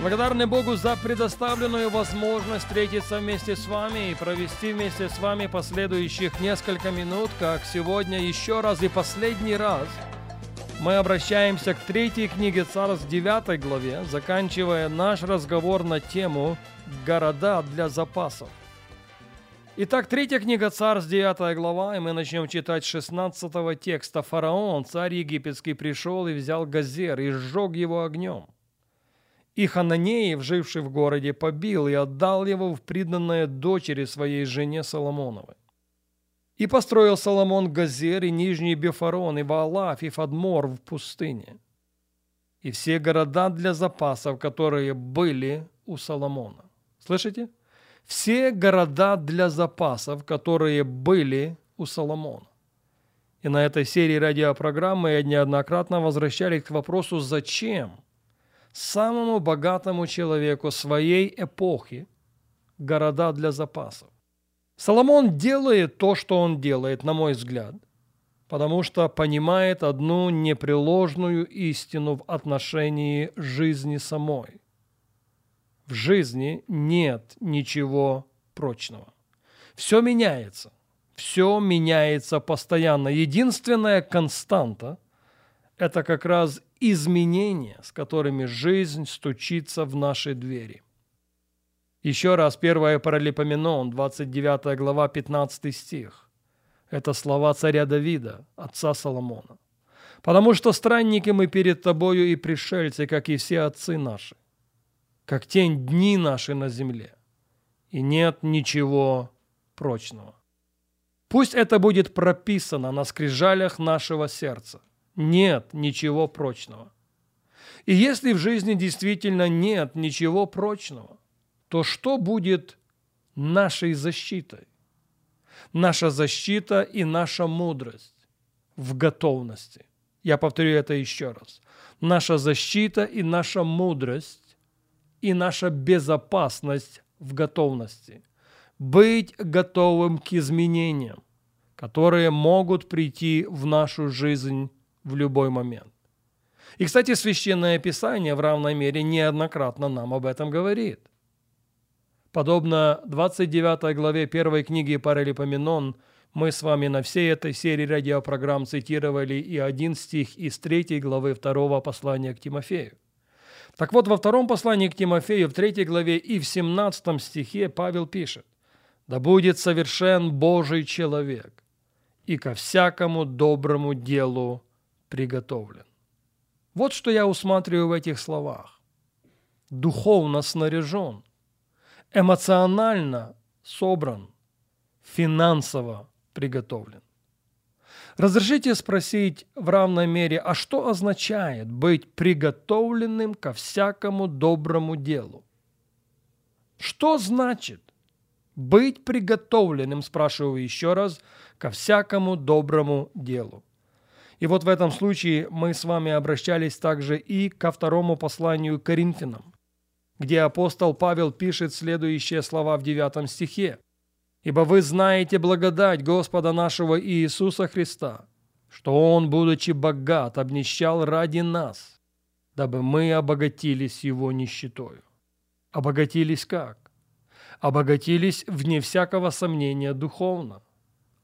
Благодарны Богу за предоставленную возможность встретиться вместе с вами и провести вместе с вами последующих несколько минут, как сегодня еще раз и последний раз мы обращаемся к третьей книге Царств 9 главе, заканчивая наш разговор на тему «Города для запасов». Итак, третья книга Царств, 9 глава, и мы начнем читать 16 текста. «Фараон, царь египетский, пришел и взял газер и сжег его огнем. И Хананеев, живших в городе, побил и отдал его в приданное дочери своей жене Соломоновой. И построил Соломон Газер и Нижний Бефарон, и Ваалаф, и Фадмор в пустыне. И все города для запасов, которые были у Соломона. Слышите? Все города для запасов, которые были у Соломона. И на этой серии радиопрограммы я неоднократно возвращались к вопросу «Зачем?» Самому богатому человеку своей эпохи города для запасов. Соломон делает то, что он делает, на мой взгляд, потому что понимает одну непреложную истину в отношении жизни самой. В жизни нет ничего прочного. Все меняется. Все меняется постоянно. Единственная константа – это как раз изменения, с которыми жизнь стучится в наши двери. Еще раз, 1 Паралипоменон, 29 глава, 15 стих. Это слова царя Давида, отца Соломона. «Потому что странники мы перед тобою и пришельцы, как и все отцы наши, как тень дни наши на земле, и нет ничего прочного». Пусть это будет прописано на скрижалях нашего сердца нет ничего прочного. И если в жизни действительно нет ничего прочного, то что будет нашей защитой? Наша защита и наша мудрость в готовности. Я повторю это еще раз. Наша защита и наша мудрость и наша безопасность в готовности. Быть готовым к изменениям, которые могут прийти в нашу жизнь в любой момент. И, кстати, Священное Писание в равной мере неоднократно нам об этом говорит. Подобно 29 главе первой книги Паралипоменон, мы с вами на всей этой серии радиопрограмм цитировали и один стих из третьей главы второго послания к Тимофею. Так вот, во втором послании к Тимофею, в третьей главе и в 17 стихе Павел пишет, «Да будет совершен Божий человек, и ко всякому доброму делу приготовлен. Вот что я усматриваю в этих словах. Духовно снаряжен, эмоционально собран, финансово приготовлен. Разрешите спросить в равной мере, а что означает быть приготовленным ко всякому доброму делу? Что значит быть приготовленным, спрашиваю еще раз, ко всякому доброму делу? И вот в этом случае мы с вами обращались также и ко второму посланию Коринфянам, где апостол Павел пишет следующие слова в 9 стихе. «Ибо вы знаете благодать Господа нашего Иисуса Христа, что Он, будучи богат, обнищал ради нас, дабы мы обогатились Его нищетою». Обогатились как? Обогатились вне всякого сомнения духовно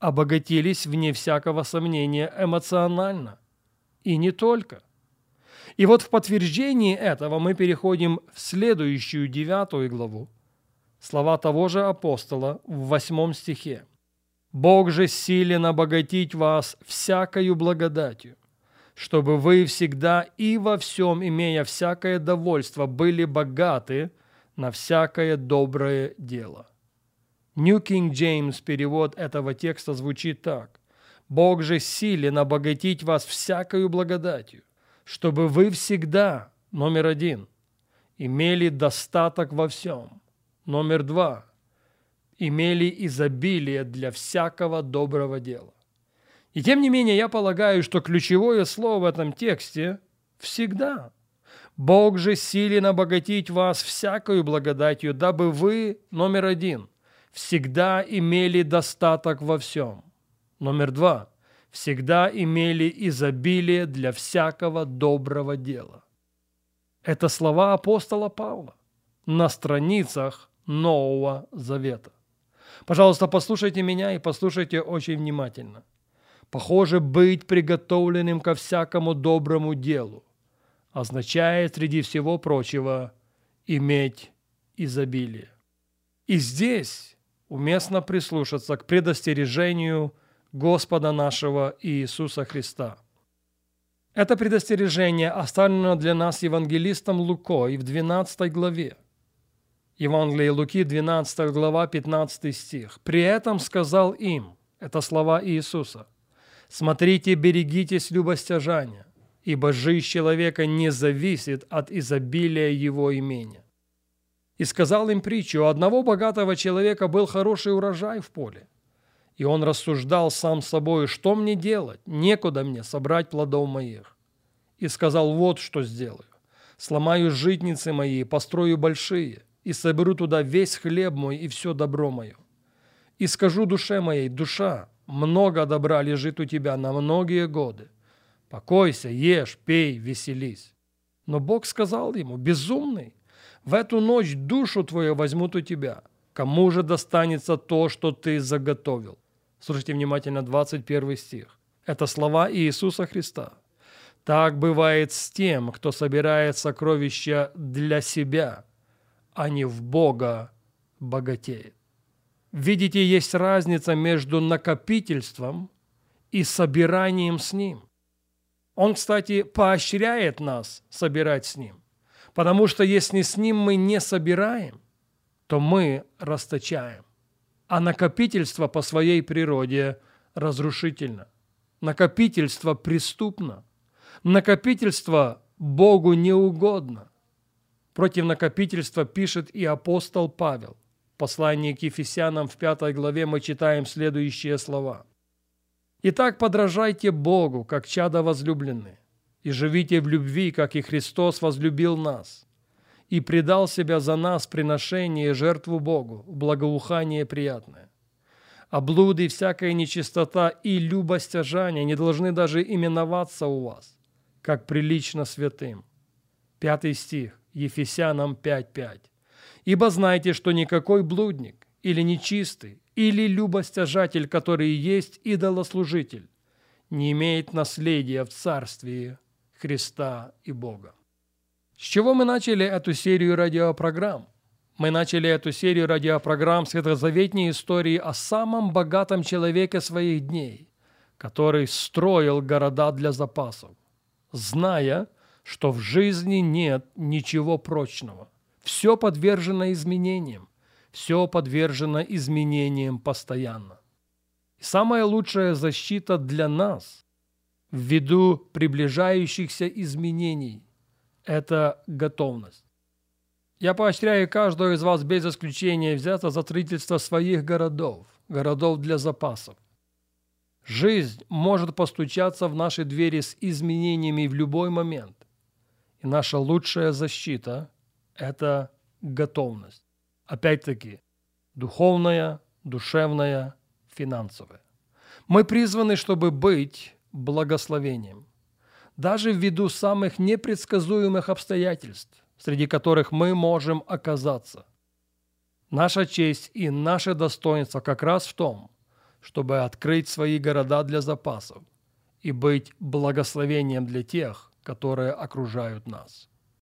обогатились, вне всякого сомнения, эмоционально. И не только. И вот в подтверждении этого мы переходим в следующую девятую главу. Слова того же апостола в восьмом стихе. «Бог же силен обогатить вас всякою благодатью, чтобы вы всегда и во всем, имея всякое довольство, были богаты на всякое доброе дело». New King James перевод этого текста звучит так. «Бог же силен обогатить вас всякою благодатью, чтобы вы всегда, номер один, имели достаток во всем. Номер два – имели изобилие для всякого доброго дела. И тем не менее, я полагаю, что ключевое слово в этом тексте – всегда. Бог же силен обогатить вас всякою благодатью, дабы вы, номер один, всегда имели достаток во всем. Номер два – всегда имели изобилие для всякого доброго дела. Это слова апостола Павла на страницах Нового Завета. Пожалуйста, послушайте меня и послушайте очень внимательно. Похоже, быть приготовленным ко всякому доброму делу означает, среди всего прочего, иметь изобилие. И здесь уместно прислушаться к предостережению Господа нашего Иисуса Христа – это предостережение оставлено для нас евангелистом Лукой в 12 главе. Евангелие Луки, 12 глава, 15 стих. «При этом сказал им, это слова Иисуса, «Смотрите, берегитесь любостяжания, ибо жизнь человека не зависит от изобилия его имения». И сказал им притчу, у одного богатого человека был хороший урожай в поле. И он рассуждал сам с собой, что мне делать, некуда мне собрать плодов моих. И сказал, вот что сделаю. Сломаю житницы мои, построю большие, и соберу туда весь хлеб мой и все добро мое. И скажу душе моей, душа, много добра лежит у тебя на многие годы. Покойся, ешь, пей, веселись. Но Бог сказал ему, безумный, в эту ночь душу твою возьмут у тебя. Кому же достанется то, что ты заготовил? Слушайте внимательно 21 стих. Это слова Иисуса Христа. Так бывает с тем, кто собирает сокровища для себя, а не в Бога богатеет. Видите, есть разница между накопительством и собиранием с Ним. Он, кстати, поощряет нас собирать с Ним, потому что если с Ним мы не собираем, то мы расточаем. А накопительство по своей природе разрушительно. Накопительство преступно. Накопительство Богу не угодно. Против накопительства пишет и апостол Павел. В послании к Ефесянам в пятой главе мы читаем следующие слова. «Итак, подражайте Богу, как чада возлюбленные, и живите в любви, как и Христос возлюбил нас, и предал себя за нас приношение и жертву Богу, благоухание приятное. А блуды, всякая нечистота и любостяжание не должны даже именоваться у вас, как прилично святым. Пятый стих, Ефесянам 5.5. «Ибо знайте, что никакой блудник или нечистый, или любостяжатель, который есть идолослужитель, не имеет наследия в Царствии Христа и Бога». С чего мы начали эту серию радиопрограмм? Мы начали эту серию радиопрограмм с ветхозаветней истории о самом богатом человеке своих дней, который строил города для запасов, зная, что в жизни нет ничего прочного. Все подвержено изменениям, все подвержено изменениям постоянно. И самая лучшая защита для нас ввиду приближающихся изменений – это готовность. Я поощряю каждого из вас без исключения взяться за строительство своих городов, городов для запасов. Жизнь может постучаться в наши двери с изменениями в любой момент. И наша лучшая защита – это готовность. Опять-таки, духовная, душевная, финансовая. Мы призваны, чтобы быть благословением даже ввиду самых непредсказуемых обстоятельств, среди которых мы можем оказаться. Наша честь и наше достоинство как раз в том, чтобы открыть свои города для запасов и быть благословением для тех, которые окружают нас.